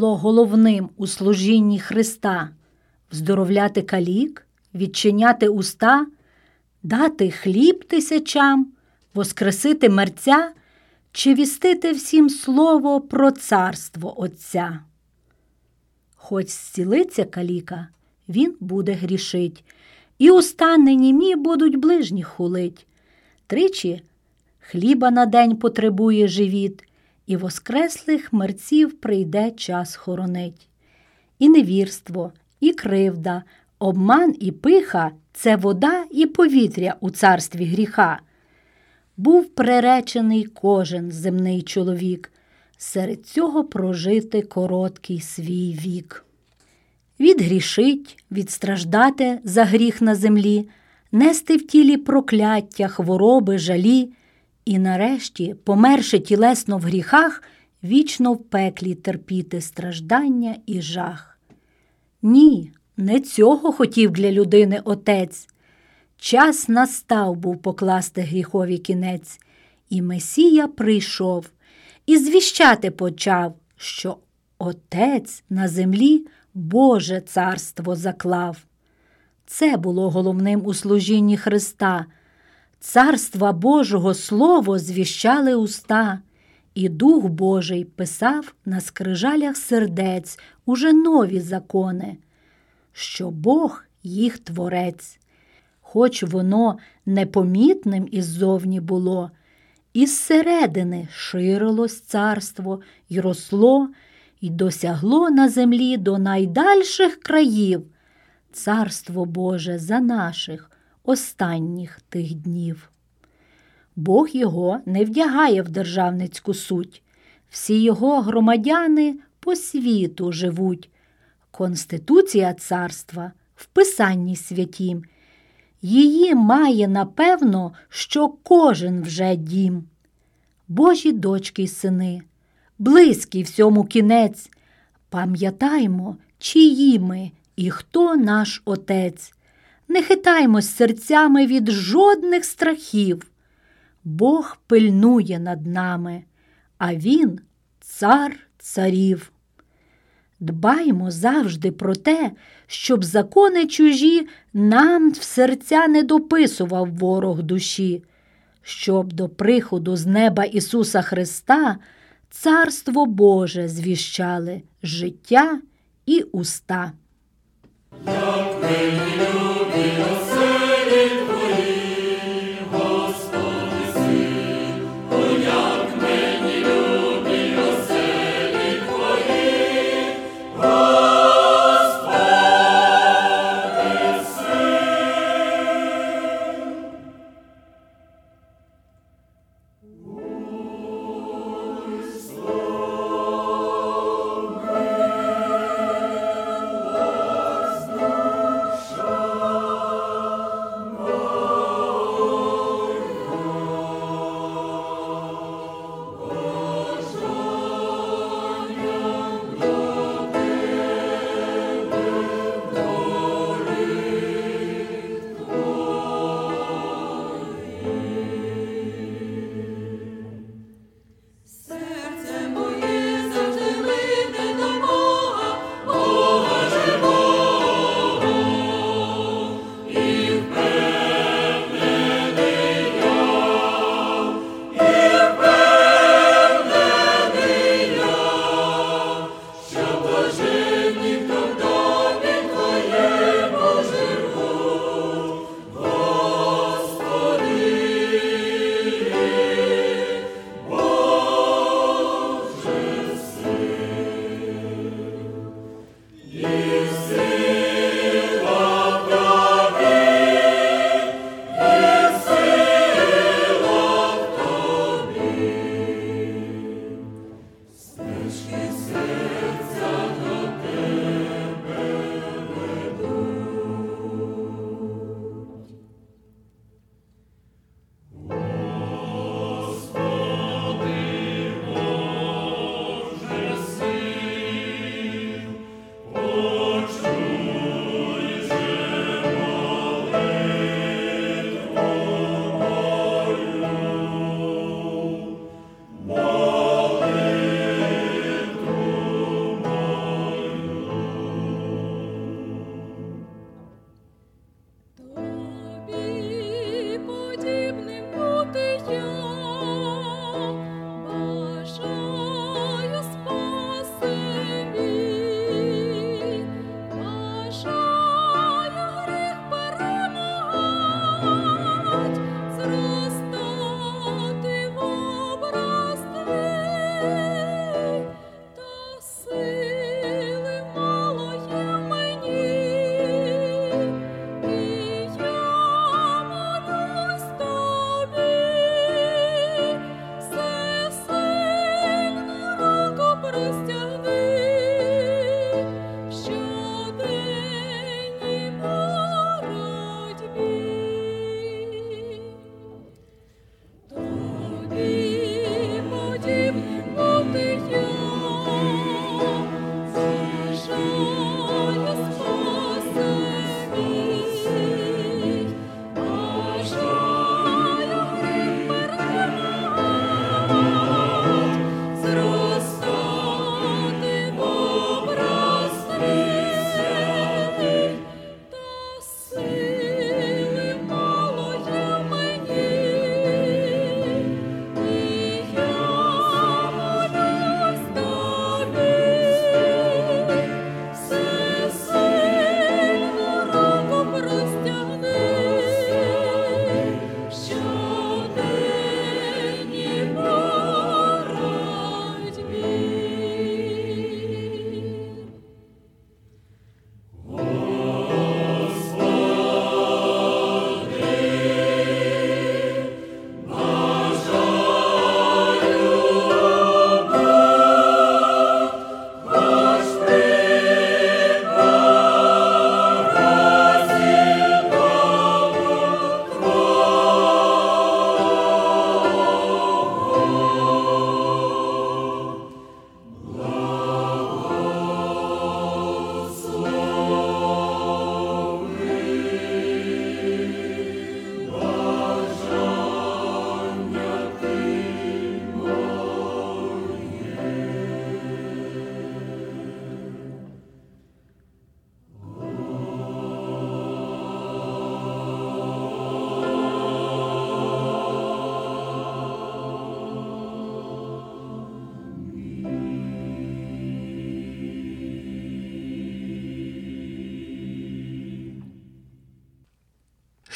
було головним у служінні Христа вздоровляти калік, відчиняти уста, дати хліб тисячам, воскресити мерця чи вістити всім слово про царство Отця. Хоч зцілиться каліка, він буде грішить, і уста німі будуть ближніх хулить. Тричі хліба на день потребує живіт і воскреслих мерців прийде час хоронить. І невірство, і кривда, обман і пиха це вода і повітря у царстві гріха. Був преречений кожен земний чоловік, серед цього прожити короткий свій вік. Відгрішить, відстраждати за гріх на землі, нести в тілі прокляття, хвороби, жалі. І нарешті, померши тілесно в гріхах, вічно в пеклі терпіти страждання і жах. Ні, не цього хотів для людини отець. Час настав був покласти гріхові кінець, і Месія прийшов і звіщати почав, що Отець на землі Боже царство заклав. Це було головним у служінні Христа. Царства Божого Слово звіщали уста, і Дух Божий писав на скрижалях сердець уже нові закони, що Бог їх творець, хоч воно непомітним іззовні було, із середини ширилось царство й росло, й досягло на землі до найдальших країв. Царство Боже за наших останніх тих днів. Бог його не вдягає в державницьку суть. Всі його громадяни по світу живуть. Конституція царства в Писанні святім. Її має напевно, що кожен вже дім. Божі дочки й сини, близький всьому кінець. Пам'ятаймо, чиї ми і хто наш Отець. Не хитаймось серцями від жодних страхів. Бог пильнує над нами, а Він цар царів. Дбаймо завжди про те, щоб закони чужі нам в серця не дописував ворог душі, щоб до приходу з неба Ісуса Христа Царство Боже звіщали життя і уста. Adiós.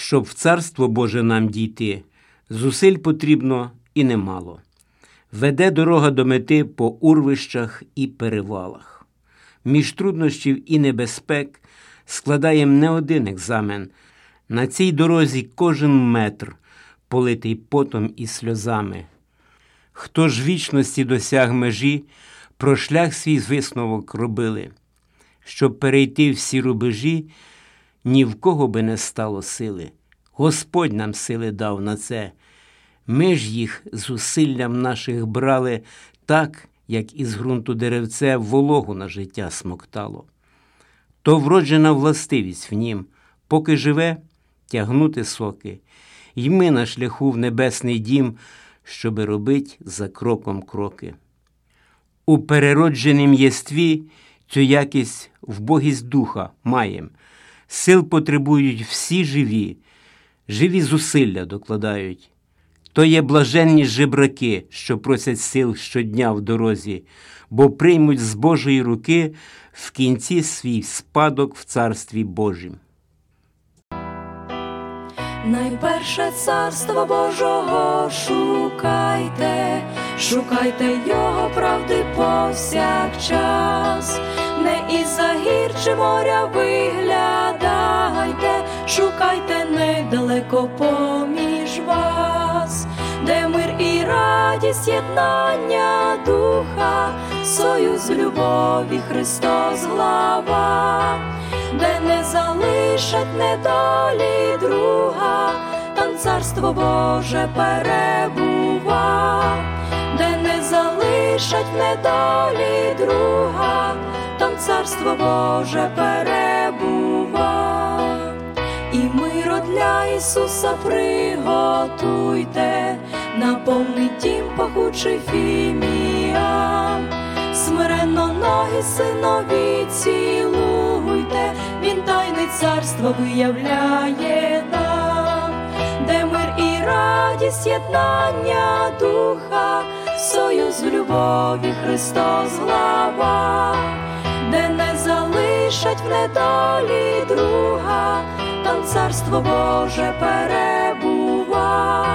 Щоб в Царство Боже нам дійти, зусиль потрібно і немало. Веде дорога до мети по урвищах і перевалах. Між труднощів і небезпек складаєм не один екзамен. На цій дорозі кожен метр политий потом і сльозами. Хто ж вічності досяг межі, про шлях свій висновок робили. Щоб перейти всі рубежі, ні в кого би не стало сили. Господь нам сили дав на це. Ми ж їх зусиллям наших брали так, як із ґрунту деревце вологу на життя смоктало. То вроджена властивість в нім, поки живе, тягнути соки, й ми на шляху в небесний дім, щоби робить за кроком кроки. У переродженім єстві цю якість вбогість духа маєм. Сил потребують всі живі, живі зусилля докладають. То є блаженні жебраки, що просять сил щодня в дорозі, бо приймуть з Божої руки в кінці свій спадок в Царстві Божім. Найперше царство Божого шукайте, шукайте його правди повсякчас, не із-за гір чи моря виглядайте, шукайте недалеко поміж вас, де мир і радість єднання духа, союз любові Христос глава де не залишать недолі друга, там царство Боже перебува, де не залишать недолі друга, там царство Боже перебува. Ісуса приготуйте, наповнить дім пахучий фіміям. Смиренно ноги синові цілуйте, він тайне царство виявляє нам, де мир і радість єднання духа, союз в любові Христос глава, де не залишать в недолі друга, там царство Боже перебува,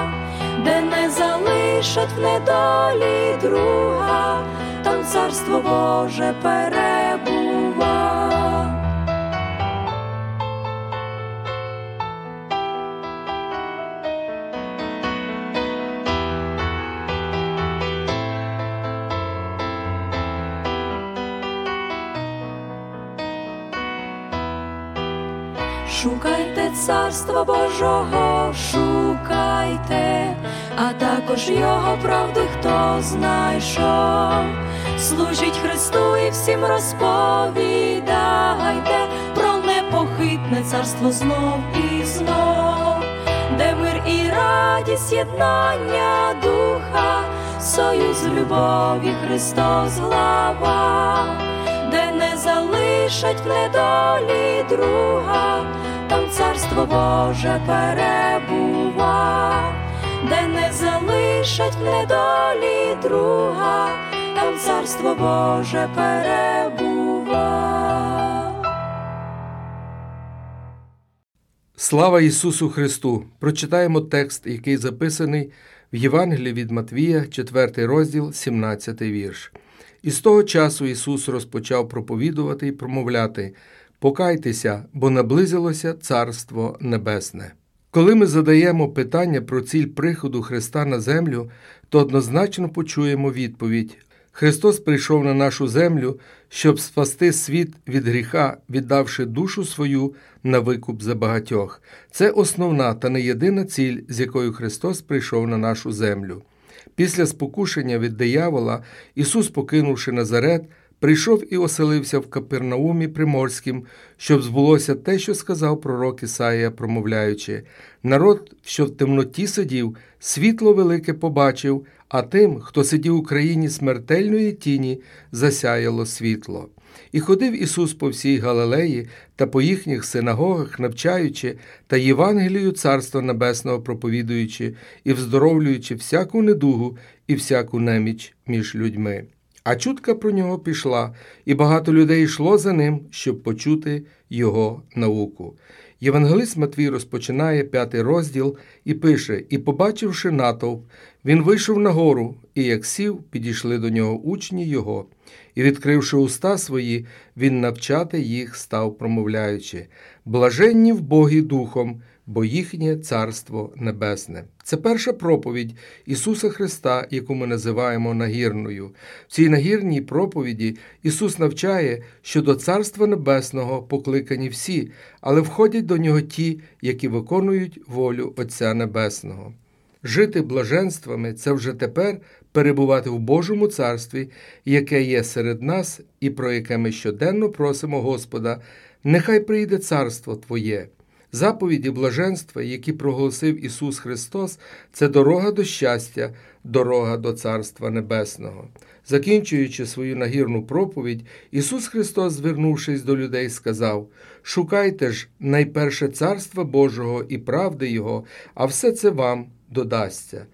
де не залишать в недолі друга там царство Боже перебува. Царства Божого, шукайте, а також його правди, хто знайшов. Служіть Христу і всім розповідайте про непохитне царство знов і знов, де мир і радість єднання духа, союз любові Христос глава, де не залишать в недолі друга, там царство Боже перебува, де не залишать в недолі друга, там царство Боже перебува. Слава Ісусу Христу! Прочитаємо текст, який записаний в Євангелії від Матвія, 4 розділ, 17 вірш. І з того часу Ісус розпочав проповідувати і промовляти Покайтеся, бо наблизилося Царство Небесне. Коли ми задаємо питання про ціль приходу Христа на землю, то однозначно почуємо відповідь Христос прийшов на нашу землю, щоб спасти світ від гріха, віддавши душу свою на викуп за багатьох. Це основна та не єдина ціль, з якою Христос прийшов на нашу землю. Після спокушення від диявола Ісус, покинувши Назарет, прийшов і оселився в Капернаумі Приморським, щоб збулося те, що сказав пророк Ісаїя, промовляючи: народ, що в темноті сидів, світло велике побачив, а тим, хто сидів у країні смертельної тіні, засяяло світло. І ходив Ісус по всій Галилеї та по їхніх синагогах, навчаючи та Євангелію Царства Небесного проповідуючи і вздоровлюючи всяку недугу і всяку неміч між людьми. А чутка про нього пішла, і багато людей йшло за ним, щоб почути його науку. Євангелист Матвій розпочинає п'ятий розділ і пише: І, побачивши натовп, він вийшов на гору, і як сів, підійшли до нього учні його. І, відкривши уста свої, він навчати їх став, промовляючи: Блаженні в Богі Духом, бо їхнє Царство Небесне. Це перша проповідь Ісуса Христа, яку ми називаємо нагірною. В цій нагірній проповіді Ісус навчає, що до Царства Небесного покликані всі, але входять до нього ті, які виконують волю Отця Небесного. Жити блаженствами це вже тепер перебувати в Божому царстві, яке є серед нас, і про яке ми щоденно просимо Господа, нехай прийде царство Твоє. Заповіді блаженства, які проголосив Ісус Христос, це дорога до щастя, дорога до Царства Небесного. Закінчуючи свою нагірну проповідь, Ісус Христос, звернувшись до людей, сказав: Шукайте ж найперше Царства Божого і правди Його, а все це вам додасться.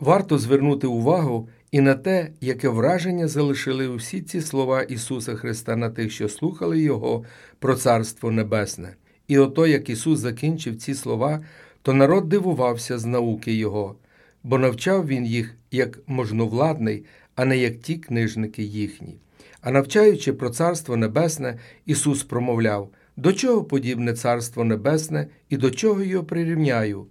Варто звернути увагу і на те, яке враження залишили усі ці слова Ісуса Христа на тих, що слухали Його про Царство Небесне. І ото, як Ісус закінчив ці слова, то народ дивувався з науки Його, бо навчав Він їх як можновладний, а не як ті книжники їхні. А навчаючи про Царство Небесне, Ісус промовляв, до чого подібне Царство Небесне і до чого його прирівняю?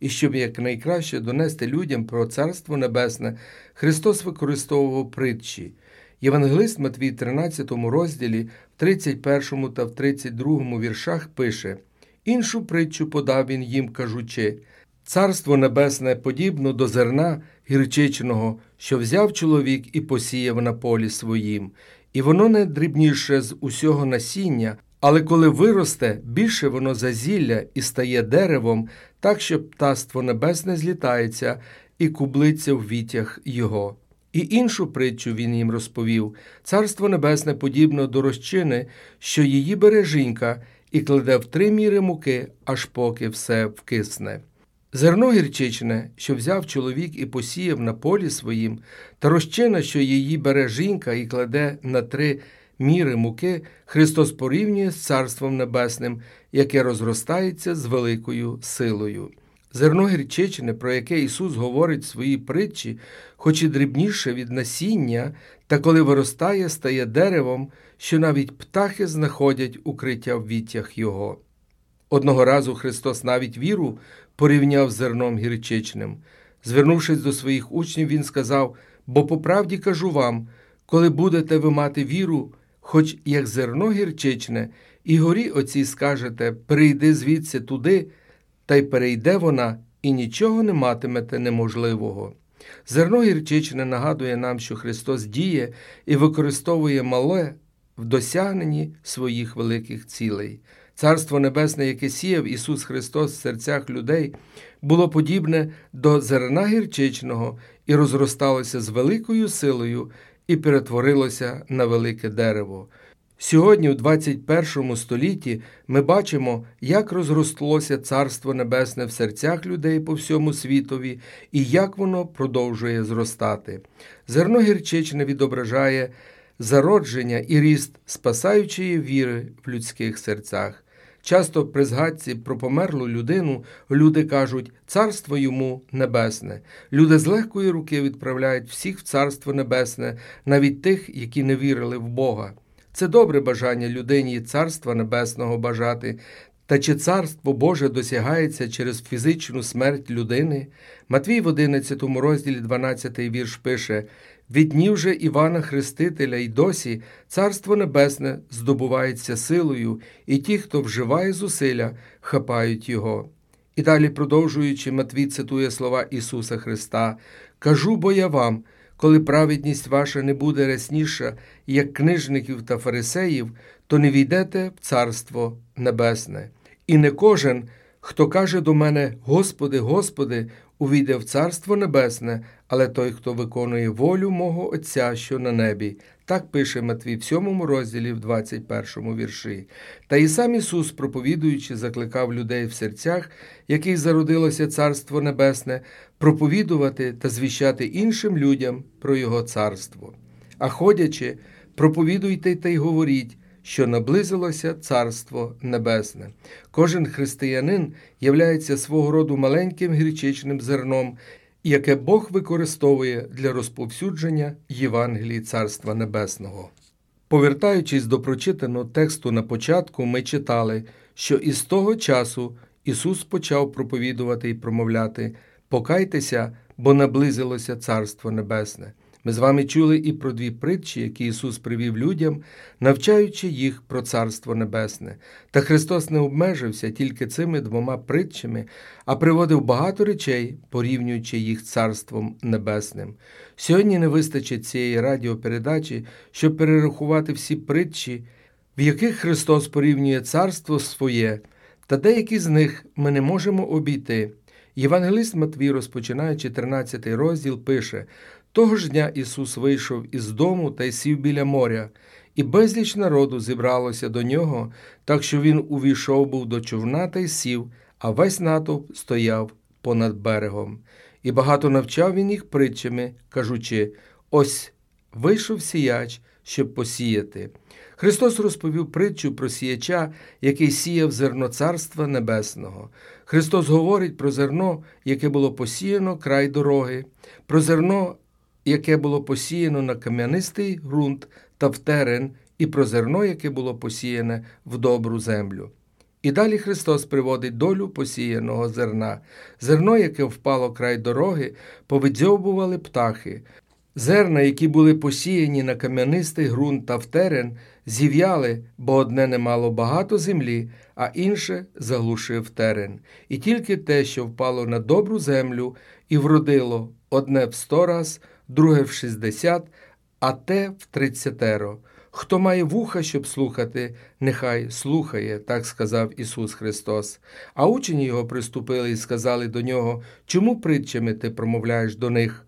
І щоб якнайкраще донести людям про Царство Небесне, Христос використовував притчі. Євангелист Матвій, 13 розділі, в 31 та в 32 віршах пише Іншу притчу подав він їм, кажучи Царство Небесне подібно до зерна гірчичного, що взяв чоловік і посіяв на полі своїм, і воно не дрібніше з усього насіння, але коли виросте, більше воно зазілля і стає деревом, так що птаство небесне злітається і кублиться в вітях його. І іншу притчу він їм розповів Царство Небесне подібно до розчини, що її бере жінка і кладе в три міри муки, аж поки все вкисне. Зерно гірчичне, що взяв чоловік і посіяв на полі своїм, та розчина, що її бере жінка і кладе на три міри муки, Христос порівнює з Царством Небесним, яке розростається з великою силою. Зерно гірчичне, про яке Ісус говорить в своїй притчі, хоч і дрібніше від насіння, та коли виростає, стає деревом, що навіть птахи знаходять укриття в віттях Його. Одного разу Христос навіть віру порівняв з зерном гірчичним. Звернувшись до своїх учнів, Він сказав, бо по правді кажу вам, коли будете ви мати віру, хоч як зерно гірчичне, і горі оцій скажете, прийди звідси туди, та й перейде вона, і нічого не матимете неможливого. Зерно гірчичне нагадує нам, що Христос діє і використовує мале в досягненні своїх великих цілей. Царство Небесне, яке сіяв Ісус Христос в серцях людей, було подібне до зерна гірчичного і розросталося з великою силою і перетворилося на велике дерево. Сьогодні, у 21 столітті, ми бачимо, як розростлося Царство Небесне в серцях людей по всьому світові і як воно продовжує зростати. Зерно гірчичне відображає зародження і ріст спасаючої віри в людських серцях. Часто при згадці про померлу людину люди кажуть Царство йому небесне. Люди з легкої руки відправляють всіх в Царство Небесне, навіть тих, які не вірили в Бога. Це добре бажання людині Царства Небесного бажати. Та чи царство Боже досягається через фізичну смерть людини? Матвій в 11 розділі 12 вірш пише від днів же Івана Хрестителя й досі Царство Небесне здобувається силою, і ті, хто вживає зусилля, хапають його. І далі, продовжуючи, Матвій цитує слова Ісуса Христа: Кажу бо я вам, коли праведність ваша не буде рясніша, як книжників та фарисеїв, то не війдете в Царство Небесне. І не кожен, хто каже до мене, Господи, Господи, увійде в Царство Небесне, але той, хто виконує волю мого Отця, що на небі. Так пише Матвій в 7 розділі, в 21 вірші. Та і сам Ісус, проповідуючи, закликав людей в серцях, яких зародилося Царство Небесне, проповідувати та звіщати іншим людям про Його царство. А ходячи, проповідуйте та й говоріть, що наблизилося Царство Небесне. Кожен християнин являється свого роду маленьким гречичним зерном, яке Бог використовує для розповсюдження Євангелії Царства Небесного. Повертаючись до прочитаного тексту на початку, ми читали, що із того часу Ісус почав проповідувати і промовляти Покайтеся, бо наблизилося Царство Небесне. Ми з вами чули і про дві притчі, які Ісус привів людям, навчаючи їх про Царство Небесне. Та Христос не обмежився тільки цими двома притчами, а приводив багато речей, порівнюючи їх Царством Небесним. Сьогодні не вистачить цієї радіопередачі, щоб перерахувати всі притчі, в яких Христос порівнює царство своє, та деякі з них ми не можемо обійти. Євангелист Матвій, розпочинаючи 13 розділ, пише того ж дня Ісус вийшов із дому та й сів біля моря, і безліч народу зібралося до нього, так що він увійшов був до човна та й сів, а весь натовп стояв понад берегом. І багато навчав він їх притчами, кажучи: ось вийшов сіяч, щоб посіяти. Христос розповів притчу про сіяча, який сіяв зерно Царства Небесного. Христос говорить про зерно, яке було посіяно край дороги, про зерно, яке було посіяно на кам'янистий ґрунт та в терен, і про зерно, яке було посіяне в добру землю. І далі Христос приводить долю посіяного зерна. Зерно, яке впало край дороги, повидзьобували птахи. Зерна, які були посіяні на кам'янистий ґрунт та в терен, зів'яли, бо одне не мало багато землі, а інше заглушив терен. І тільки те, що впало на добру землю і вродило одне в сто раз, друге в шістдесят, а те в тридцятеро. Хто має вуха, щоб слухати, нехай слухає, так сказав Ісус Христос. А учені його приступили і сказали до нього, чому притчами ти промовляєш до них?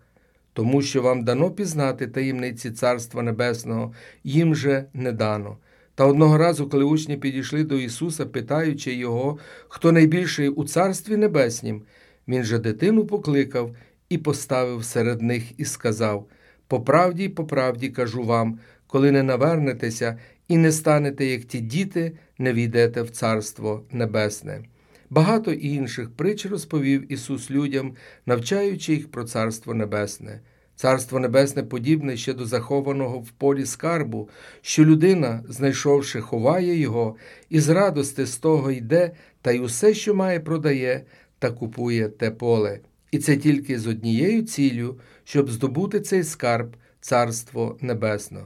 Тому що вам дано пізнати таємниці Царства Небесного, їм же не дано. Та одного разу, коли учні підійшли до Ісуса, питаючи його, хто найбільший у Царстві Небеснім, він же дитину покликав і поставив серед них і сказав: По правді, по правді кажу вам, коли не навернетеся і не станете, як ті діти, не війдете в Царство Небесне. Багато інших притч розповів Ісус людям, навчаючи їх про Царство Небесне. Царство Небесне подібне ще до захованого в полі скарбу, що людина, знайшовши, ховає його, і з радости з того йде, та й усе, що має, продає, та купує те поле. І це тільки з однією ціллю, щоб здобути цей скарб, Царство Небесне.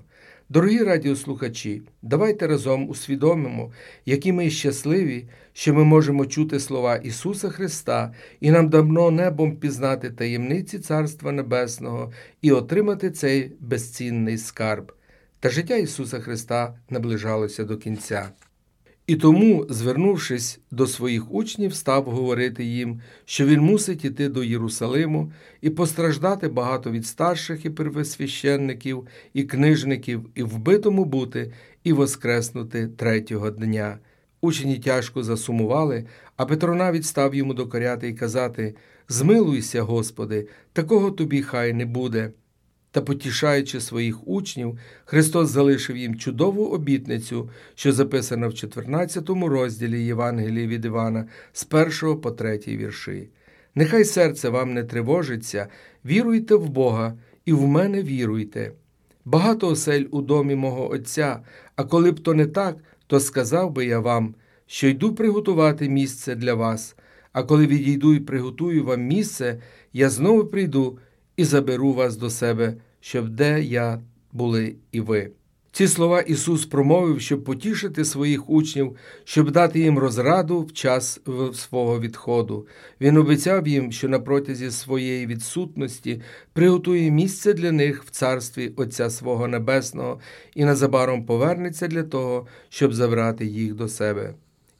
Дорогі радіослухачі, давайте разом усвідомимо, які ми щасливі, що ми можемо чути слова Ісуса Христа, і нам давно небом пізнати таємниці Царства Небесного і отримати цей безцінний скарб. Та життя Ісуса Христа наближалося до кінця. І тому, звернувшись до своїх учнів, став говорити їм, що він мусить іти до Єрусалиму і постраждати багато від старших і первосвященників, і книжників, і вбитому бути, і воскреснути третього дня. Учні тяжко засумували, а Петро навіть став йому докоряти і казати Змилуйся, Господи, такого тобі хай не буде. Та, потішаючи своїх учнів, Христос залишив їм чудову обітницю, що записана в 14 розділі Євангелії від Івана з 1 по 3 вірші. Нехай серце вам не тривожиться, віруйте в Бога і в мене віруйте. Багато осель у домі мого Отця, а коли б то не так, то сказав би я вам, що йду приготувати місце для вас, а коли відійду і приготую вам місце, я знову прийду і заберу вас до себе, щоб де я були і ви. Ці слова Ісус промовив, щоб потішити своїх учнів, щоб дати їм розраду в час свого відходу. Він обіцяв їм, що на протязі своєї відсутності приготує місце для них в царстві Отця свого Небесного і незабаром повернеться для того, щоб забрати їх до себе.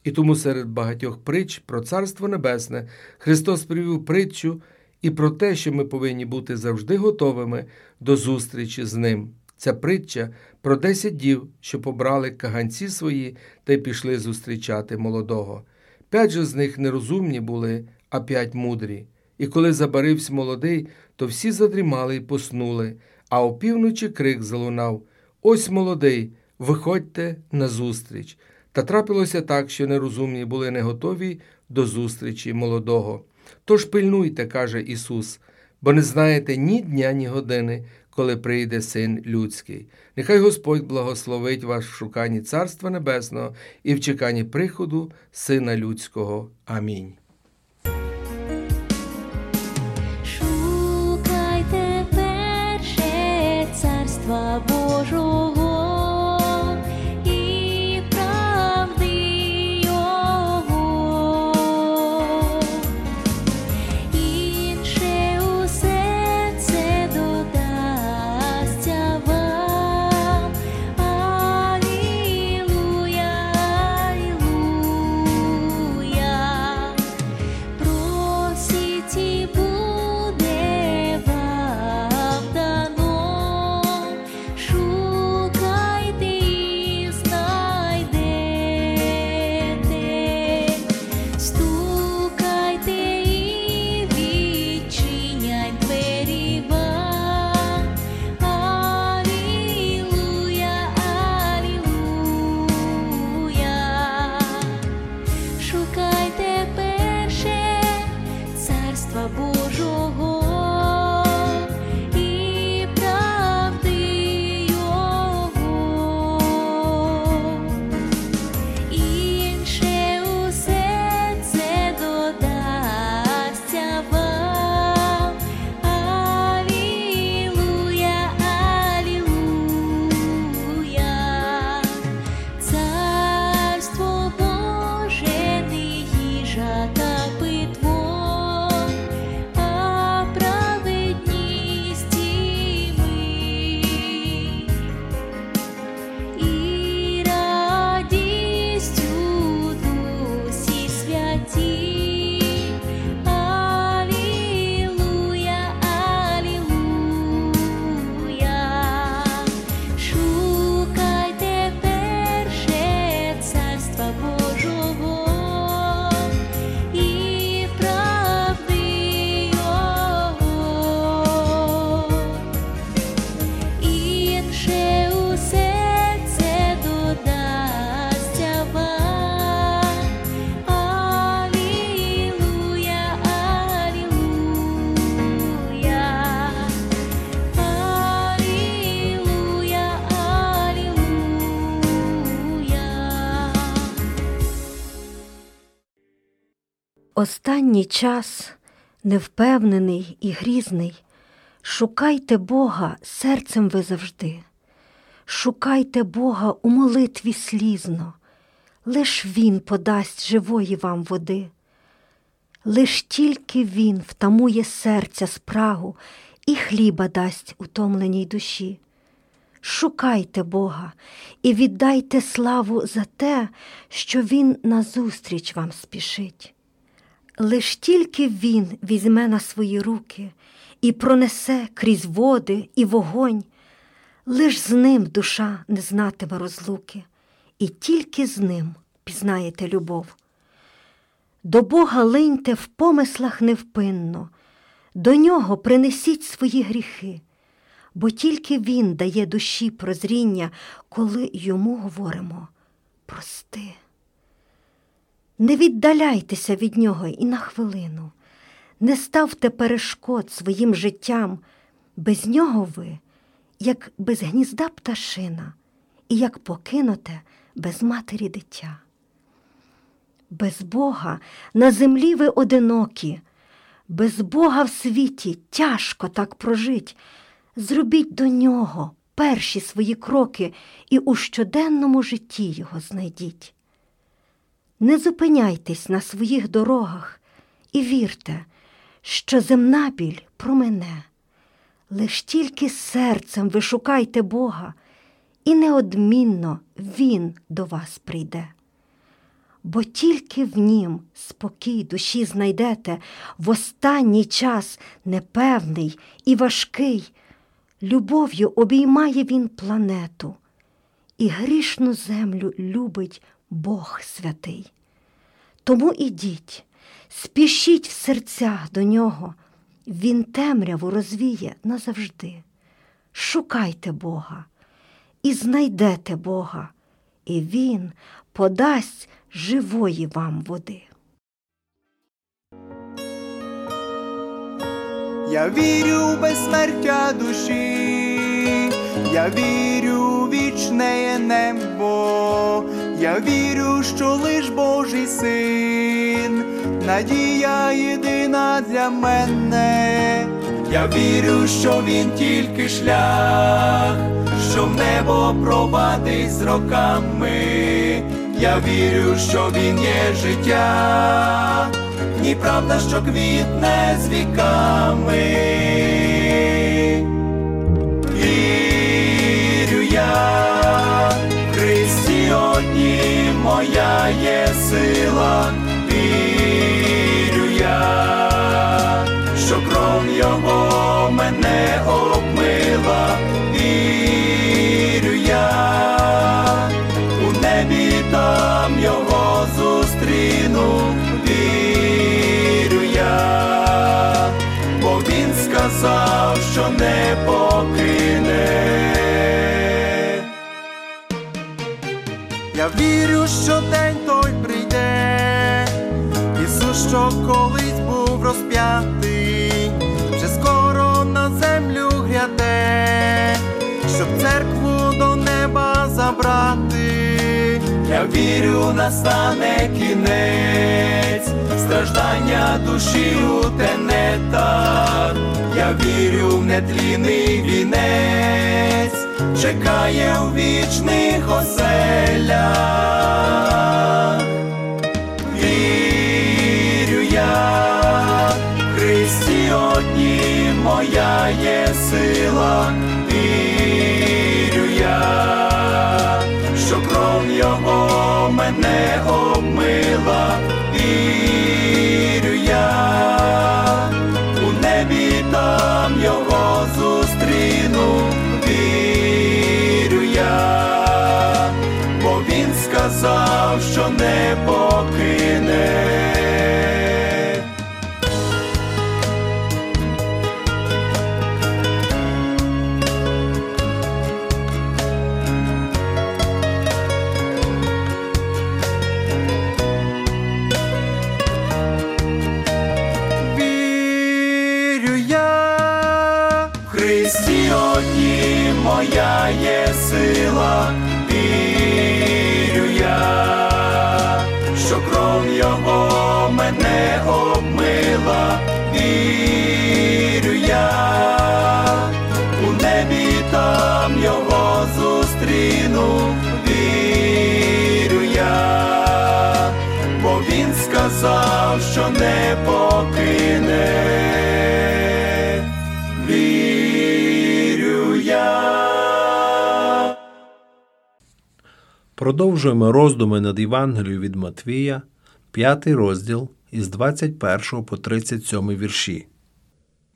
І тому серед багатьох притч про Царство Небесне Христос привів притчу і про те, що ми повинні бути завжди готовими до зустрічі з ним. Ця притча про десять дів, що побрали каганці свої та й пішли зустрічати молодого. П'ять же з них нерозумні були, а п'ять мудрі. І коли забарився молодий, то всі задрімали й поснули, а опівночі крик залунав Ось молодий, виходьте на зустріч. Та трапилося так, що нерозумні були не готові до зустрічі молодого. Тож пильнуйте, каже Ісус, бо не знаєте ні дня, ні години, коли прийде Син Людський. Нехай Господь благословить вас в шуканні Царства Небесного і в чеканні приходу Сина Людського. Амінь. Останній час, невпевнений і грізний, шукайте Бога серцем ви завжди. Шукайте Бога у молитві слізно, лиш Він подасть живої вам води. Лиш тільки Він втамує серця спрагу і хліба дасть утомленій душі. Шукайте Бога і віддайте славу за те, що Він назустріч вам спішить. Лиш тільки Він візьме на свої руки і пронесе крізь води і вогонь, лиш з ним душа не знатиме розлуки, і тільки з ним пізнаєте любов. До Бога линьте в помислах невпинно, до нього принесіть свої гріхи, бо тільки Він дає душі прозріння, коли йому говоримо прости. Не віддаляйтеся від нього і на хвилину, не ставте перешкод своїм життям, без нього ви, як без гнізда пташина, і як покинуте без матері дитя. Без Бога на землі ви одинокі, без Бога в світі тяжко так прожить. Зробіть до нього перші свої кроки і у щоденному житті його знайдіть. Не зупиняйтесь на своїх дорогах і вірте, що земна біль промене. Лиш тільки серцем ви шукайте Бога, і неодмінно Він до вас прийде. Бо тільки в нім спокій душі знайдете в останній час непевний і важкий, любов'ю обіймає він планету, і грішну землю любить Бог святий. Тому ідіть, спішіть в серця до нього, він темряву розвіє назавжди. Шукайте Бога і знайдете Бога, і Він подасть живої вам води. Я вірю в безсмертя душі, я вірю в вічне небо, я вірю, що лиш Божий син, надія єдина для мене. Я вірю, що він тільки шлях, що в небо провадить з роками. Я вірю, що він є життя, ні правда, що квітне з віками. Христі одні моя є сила, вірю я, що кров його мене обмила, вірю я, у небі там його зустріну, вірю я, бо він сказав, що не покине. Що колись був розп'ятий, вже скоро на землю гряде, щоб церкву до неба забрати. Я вірю, настане кінець, страждання душі у тенетах. Я вірю в нетлінний вінець, чекає у вічних оселях. Моя є сила, вірю я, що кров його мене обмила, вірю я, у небі там його зустріну, вірю я, бо він сказав, що не покине. Христі моя є сила, вірю я, що кров його мене обмила, вірю я, у небі там його зустріну, вірю я, бо він сказав, що не покине. Продовжуємо роздуми над Євангелією від Матвія, 5 розділ із 21 по 37 вірші.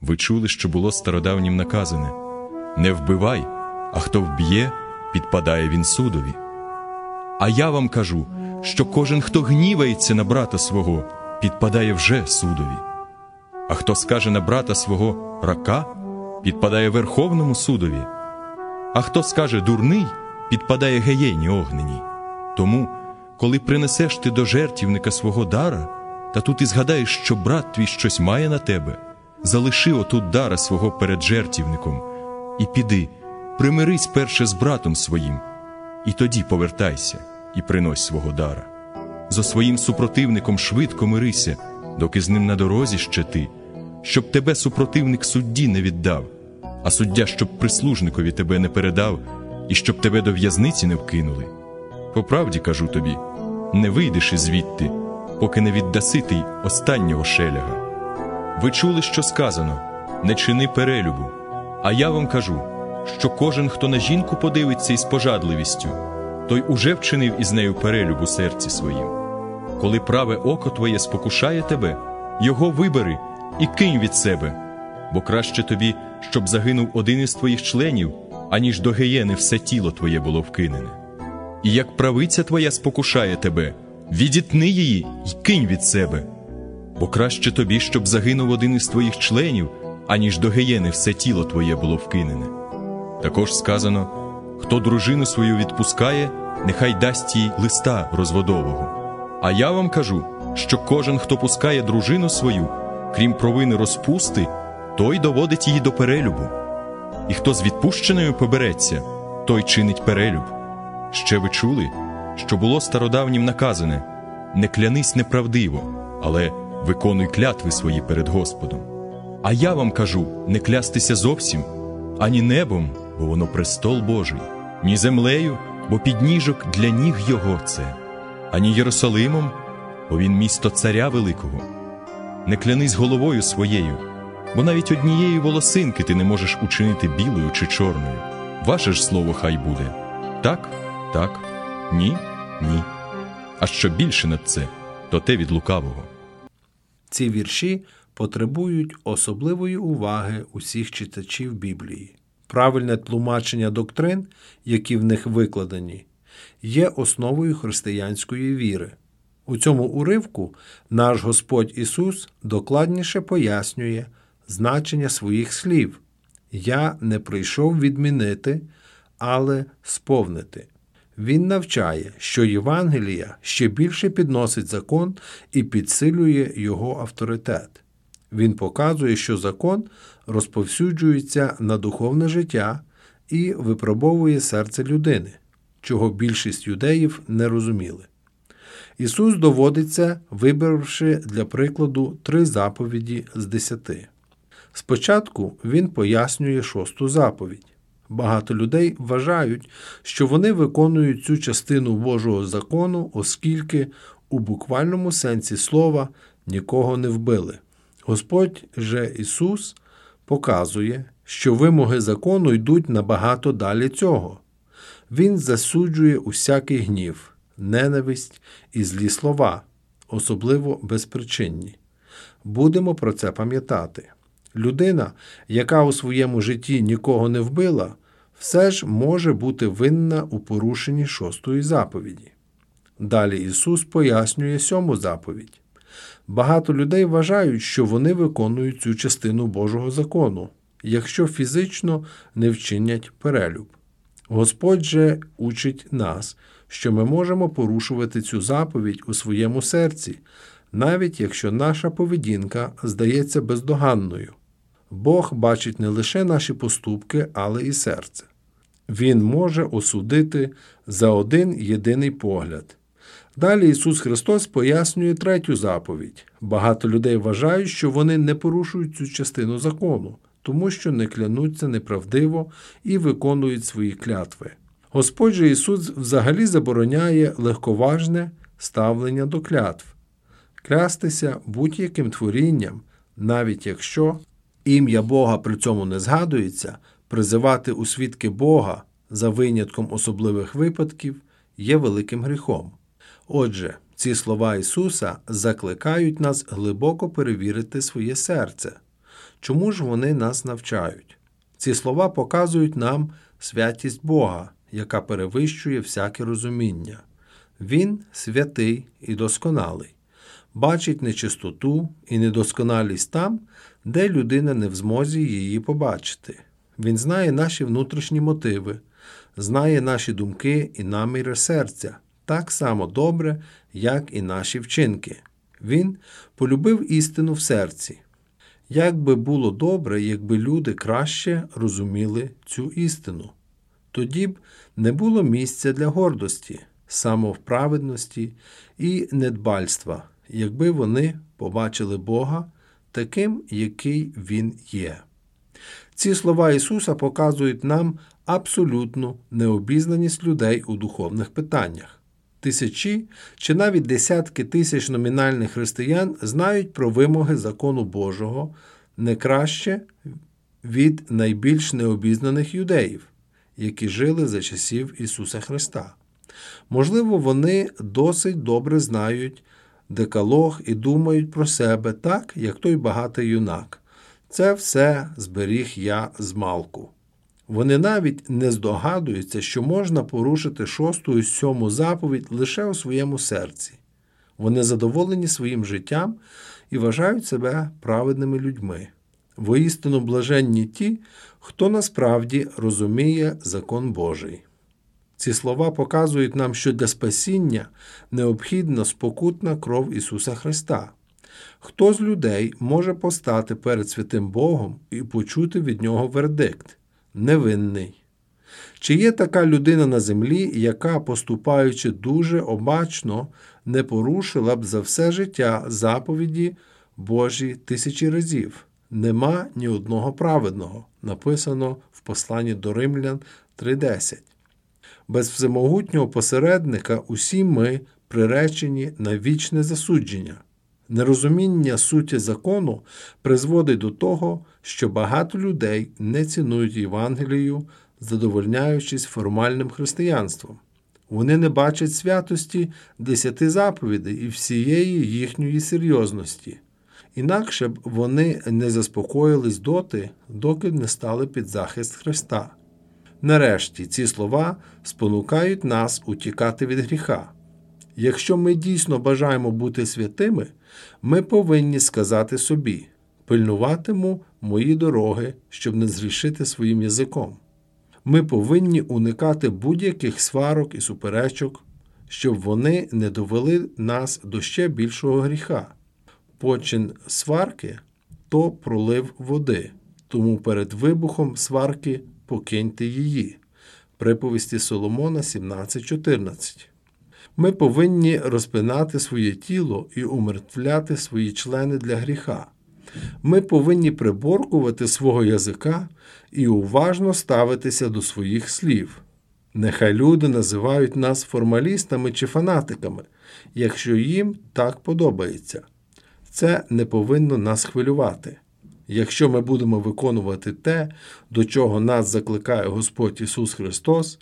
Ви чули, що було стародавнім наказане Не вбивай, а хто вб'є, підпадає він судові. А я вам кажу, що кожен, хто гнівається на брата свого, підпадає вже судові. А хто скаже на брата свого рака, підпадає Верховному судові. А хто скаже дурний, підпадає геєні огненій. Тому, коли принесеш ти до жертівника свого дара, та тут і згадаєш, що брат твій щось має на тебе, залиши отут дара свого перед жертівником, і піди, примирись перше з братом своїм, і тоді повертайся і принось свого дара. Зо своїм супротивником швидко мирися, доки з ним на дорозі ще ти, щоб тебе супротивник судді не віддав, а суддя, щоб прислужникові тебе не передав, і щоб тебе до в'язниці не вкинули. По правді кажу тобі, не вийдеш ізвідти, поки не віддаси ти останнього шеляга. Ви чули, що сказано не чини перелюбу. А я вам кажу, що кожен, хто на жінку подивиться із пожадливістю, той уже вчинив із нею перелюб у серці своїм. Коли праве око твоє спокушає тебе, його вибери і кинь від себе, бо краще тобі, щоб загинув один із твоїх членів, аніж до геєни все тіло твоє було вкинене. І як правиця твоя спокушає тебе, відітни її й кинь від себе. Бо краще тобі, щоб загинув один із твоїх членів, аніж до геєни все тіло твоє було вкинене. Також сказано: Хто дружину свою відпускає, нехай дасть їй листа розводового. А я вам кажу, що кожен, хто пускає дружину свою, крім провини розпусти, той доводить її до перелюбу. І хто з відпущеною побереться, той чинить перелюб. Ще ви чули, що було стародавнім наказане не клянись неправдиво, але виконуй клятви свої перед Господом. А я вам кажу не клястися зовсім, ані небом, бо воно престол Божий, ні землею, бо підніжок для ніг його це, ані Єрусалимом, бо він місто царя великого. Не клянись головою своєю, бо навіть однієї волосинки ти не можеш учинити білою чи чорною. Ваше ж слово хай буде так, так, ні, ні. А що більше над це, то те від лукавого. Ці вірші потребують особливої уваги усіх читачів Біблії. Правильне тлумачення доктрин, які в них викладені, є основою християнської віри. У цьому уривку наш Господь Ісус докладніше пояснює значення своїх слів Я не прийшов відмінити, але сповнити. Він навчає, що Євангелія ще більше підносить закон і підсилює його авторитет. Він показує, що закон розповсюджується на духовне життя і випробовує серце людини, чого більшість юдеїв не розуміли. Ісус доводить це, вибравши для прикладу три заповіді з десяти. Спочатку Він пояснює шосту заповідь. Багато людей вважають, що вони виконують цю частину Божого закону, оскільки у буквальному сенсі слова нікого не вбили. Господь же Ісус показує, що вимоги закону йдуть набагато далі цього. Він засуджує усякий гнів, ненависть і злі слова, особливо безпричинні. Будемо про це пам'ятати. Людина, яка у своєму житті нікого не вбила, все ж може бути винна у порушенні шостої заповіді. Далі Ісус пояснює сьому заповідь. Багато людей вважають, що вони виконують цю частину Божого закону, якщо фізично не вчинять перелюб. Господь же учить нас, що ми можемо порушувати цю заповідь у своєму серці, навіть якщо наша поведінка здається бездоганною. Бог бачить не лише наші поступки, але і серце. Він може осудити за один єдиний погляд. Далі Ісус Христос пояснює третю заповідь. Багато людей вважають, що вони не порушують цю частину закону, тому що не клянуться неправдиво і виконують свої клятви. Господь же Ісус взагалі забороняє легковажне ставлення до клятв, клястися будь-яким творінням, навіть якщо ім'я Бога при цьому не згадується, призивати у свідки Бога за винятком особливих випадків є великим гріхом. Отже, ці слова Ісуса закликають нас глибоко перевірити своє серце. Чому ж вони нас навчають? Ці слова показують нам святість Бога, яка перевищує всяке розуміння. Він святий і досконалий, бачить нечистоту і недосконалість там, де людина не в змозі її побачити. Він знає наші внутрішні мотиви, знає наші думки і наміри серця так само добре, як і наші вчинки. Він полюбив істину в серці. Як би було добре, якби люди краще розуміли цю істину, тоді б не було місця для гордості, самовправедності і недбальства, якби вони побачили Бога таким, який Він є. Ці слова Ісуса показують нам абсолютну необізнаність людей у духовних питаннях. Тисячі чи навіть десятки тисяч номінальних християн знають про вимоги закону Божого не краще від найбільш необізнаних юдеїв, які жили за часів Ісуса Христа. Можливо, вони досить добре знають декалог і думають про себе так, як той багатий юнак. Це все зберіг я з малку. Вони навіть не здогадуються, що можна порушити шосту і сьому заповідь лише у своєму серці. Вони задоволені своїм життям і вважають себе праведними людьми. Воістину блаженні ті, хто насправді розуміє закон Божий. Ці слова показують нам, що для спасіння необхідна спокутна кров Ісуса Христа. Хто з людей може постати перед святим Богом і почути від нього вердикт невинний? Чи є така людина на землі, яка, поступаючи дуже обачно, не порушила б за все життя заповіді Божі тисячі разів? Нема ні одного праведного, написано в посланні до Римлян 3.10. Без всемогутнього посередника усі ми приречені на вічне засудження. Нерозуміння суті закону призводить до того, що багато людей не цінують Євангелію, задовольняючись формальним християнством. Вони не бачать святості десяти заповідей і всієї їхньої серйозності. Інакше б вони не заспокоїлись доти, доки не стали під захист Христа. Нарешті ці слова спонукають нас утікати від гріха. Якщо ми дійсно бажаємо бути святими, ми повинні сказати собі пильнуватиму мої дороги, щоб не зрішити своїм язиком. Ми повинні уникати будь-яких сварок і суперечок, щоб вони не довели нас до ще більшого гріха. Почин сварки то пролив води, тому перед вибухом сварки покиньте її. Приповісті Соломона 17.14. Ми повинні розпинати своє тіло і умертвляти свої члени для гріха. Ми повинні приборкувати свого язика і уважно ставитися до своїх слів. Нехай люди називають нас формалістами чи фанатиками, якщо їм так подобається. Це не повинно нас хвилювати. Якщо ми будемо виконувати те, до чого нас закликає Господь Ісус Христос,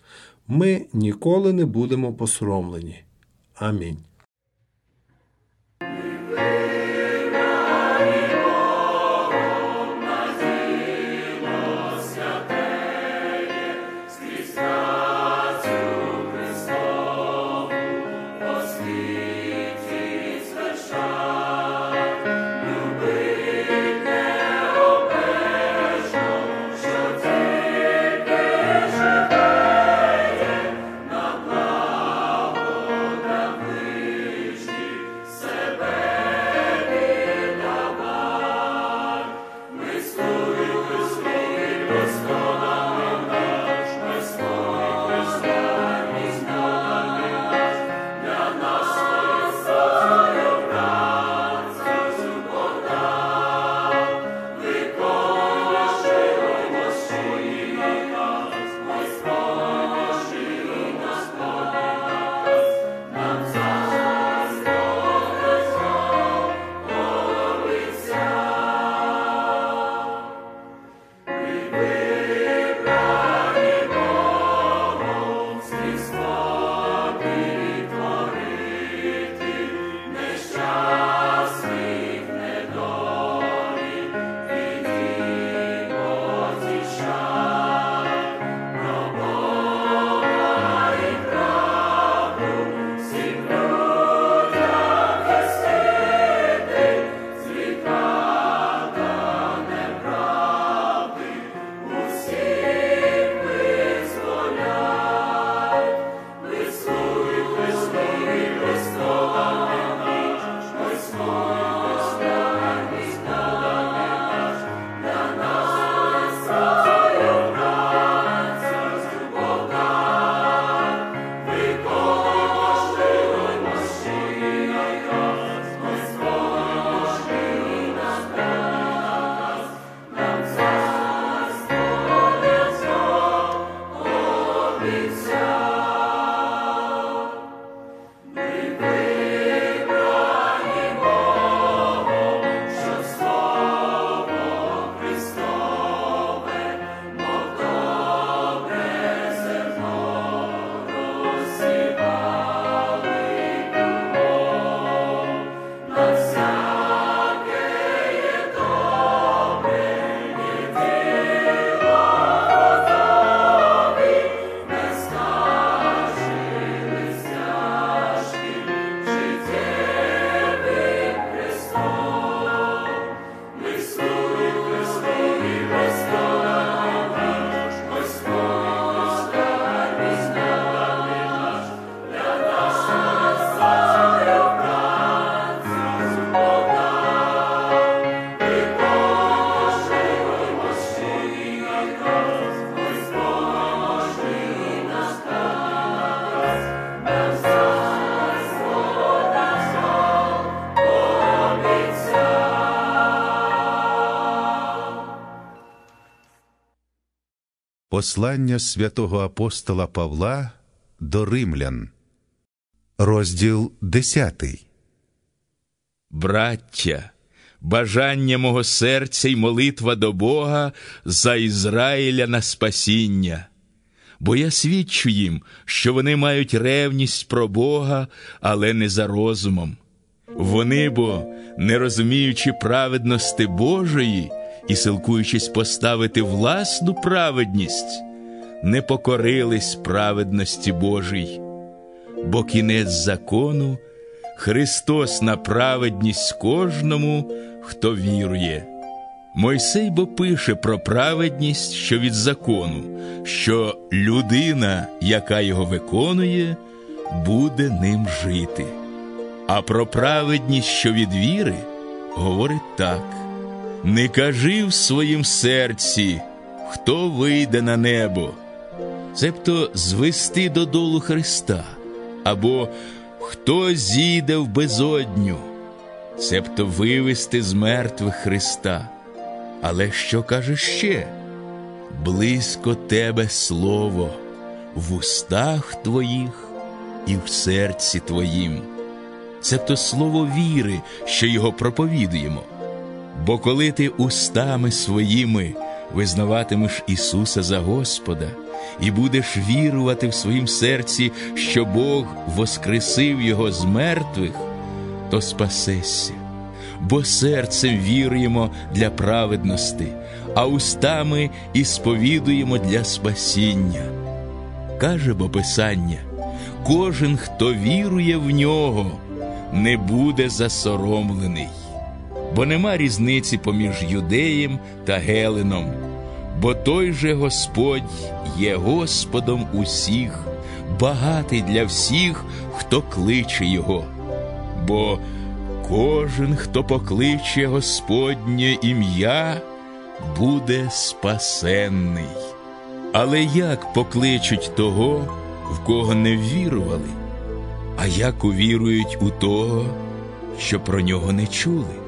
ми ніколи не будемо посоромлені. Амінь. Послання святого апостола Павла до римлян, розділ 10. Браття, бажання мого серця й молитва до Бога за Ізраїля на спасіння. Бо я свідчу їм, що вони мають ревність про Бога, але не за розумом. Вони бо, не розуміючи праведності Божої і силкуючись поставити власну праведність, не покорились праведності Божій. Бо кінець закону Христос на праведність кожному, хто вірує. Мойсей бо пише про праведність, що від закону, що людина, яка його виконує, буде ним жити. А про праведність, що від віри, говорить так: не кажи в своїм серці, хто вийде на небо, цебто звести додолу Христа, або хто зійде в безодню, цебто вивести з мертвих Христа. Але що каже ще? Близько тебе слово в устах твоїх і в серці твоїм. Цебто слово віри, що його проповідуємо. Бо коли ти устами своїми визнаватимеш Ісуса за Господа і будеш вірувати в своїм серці, що Бог воскресив Його з мертвих, то спасешся. Бо серцем віруємо для праведності, а устами і сповідуємо для спасіння. Каже бо Писання, кожен, хто вірує в нього, не буде засоромлений, бо нема різниці поміж юдеєм та геленом, бо той же Господь є Господом усіх, багатий для всіх, хто кличе Його. Бо кожен, хто покличе Господнє ім'я, буде спасенний. Але як покличуть того, в кого не ввірували? А як увірують у того, що про нього не чули?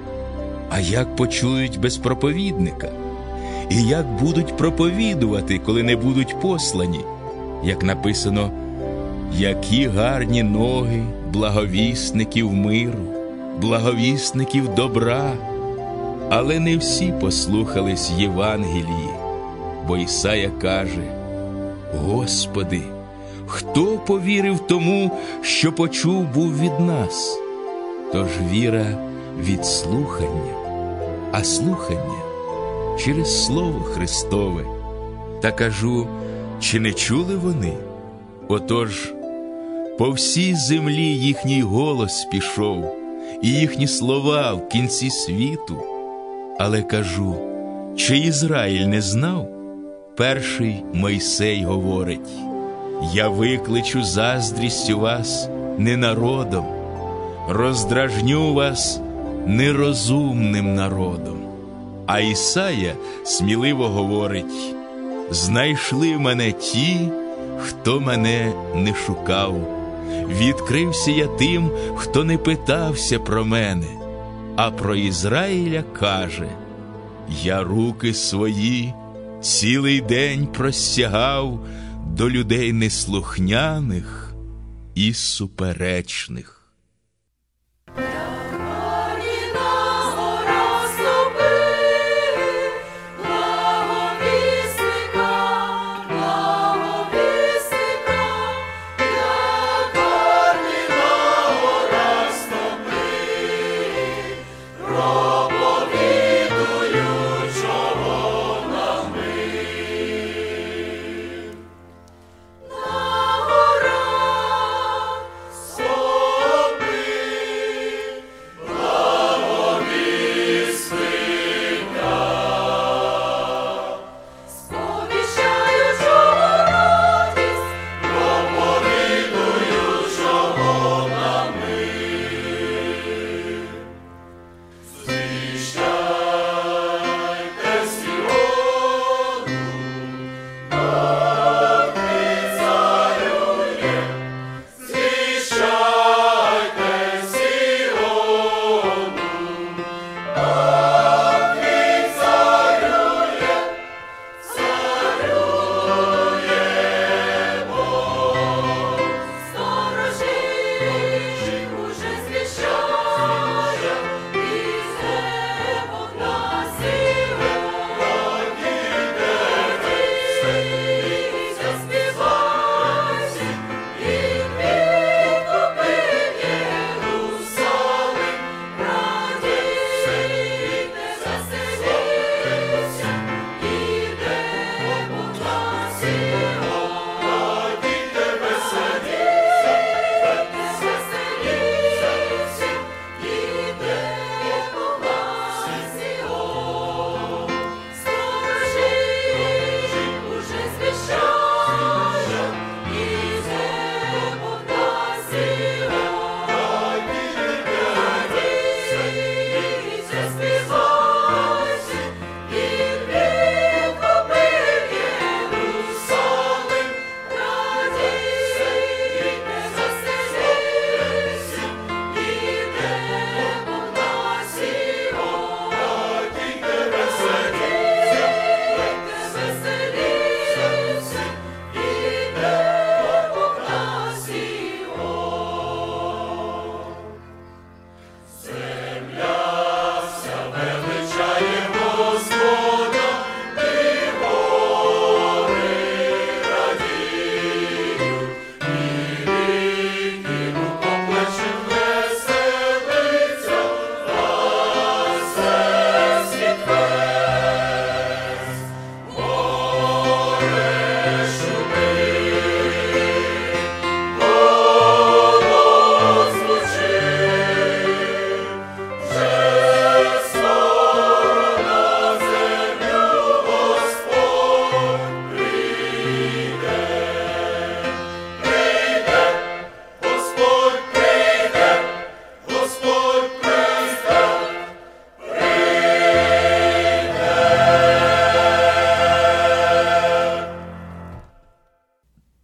А як почують без проповідника? І як будуть проповідувати, коли не будуть послані? Як написано, які гарні ноги благовісників миру, благовісників добра. Але не всі послухались Євангелії, бо Ісая каже: Господи, хто повірив тому, що почув був від нас? Тож віра від слухання, а слухання через Слово Христове. Та кажу, чи не чули вони? Отож, по всій землі їхній голос пішов, і їхні слова в кінці світу. Але кажу, чи Ізраїль не знав? Перший Мойсей говорить: Я викличу заздрістю вас не народом, роздражню вас нерозумним народом. А Ісая сміливо говорить: знайшли мене ті, хто мене не шукав. Відкрився я тим, хто не питався про мене, а про Ізраїля каже: Я руки свої цілий день простягав до людей неслухняних і суперечних.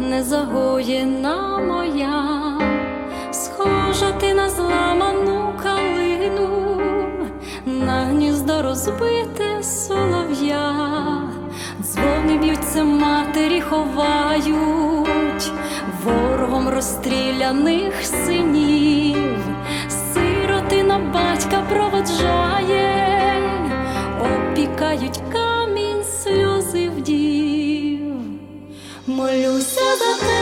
незагоєна моя, схожа ти на зламану калину, на гніздо розбите солов'я, дзвони б'ються матері ховають, ворогом розстріляних синів, сироти на батька проводжає опікають камінь сльози вдів. Молюся за тебе,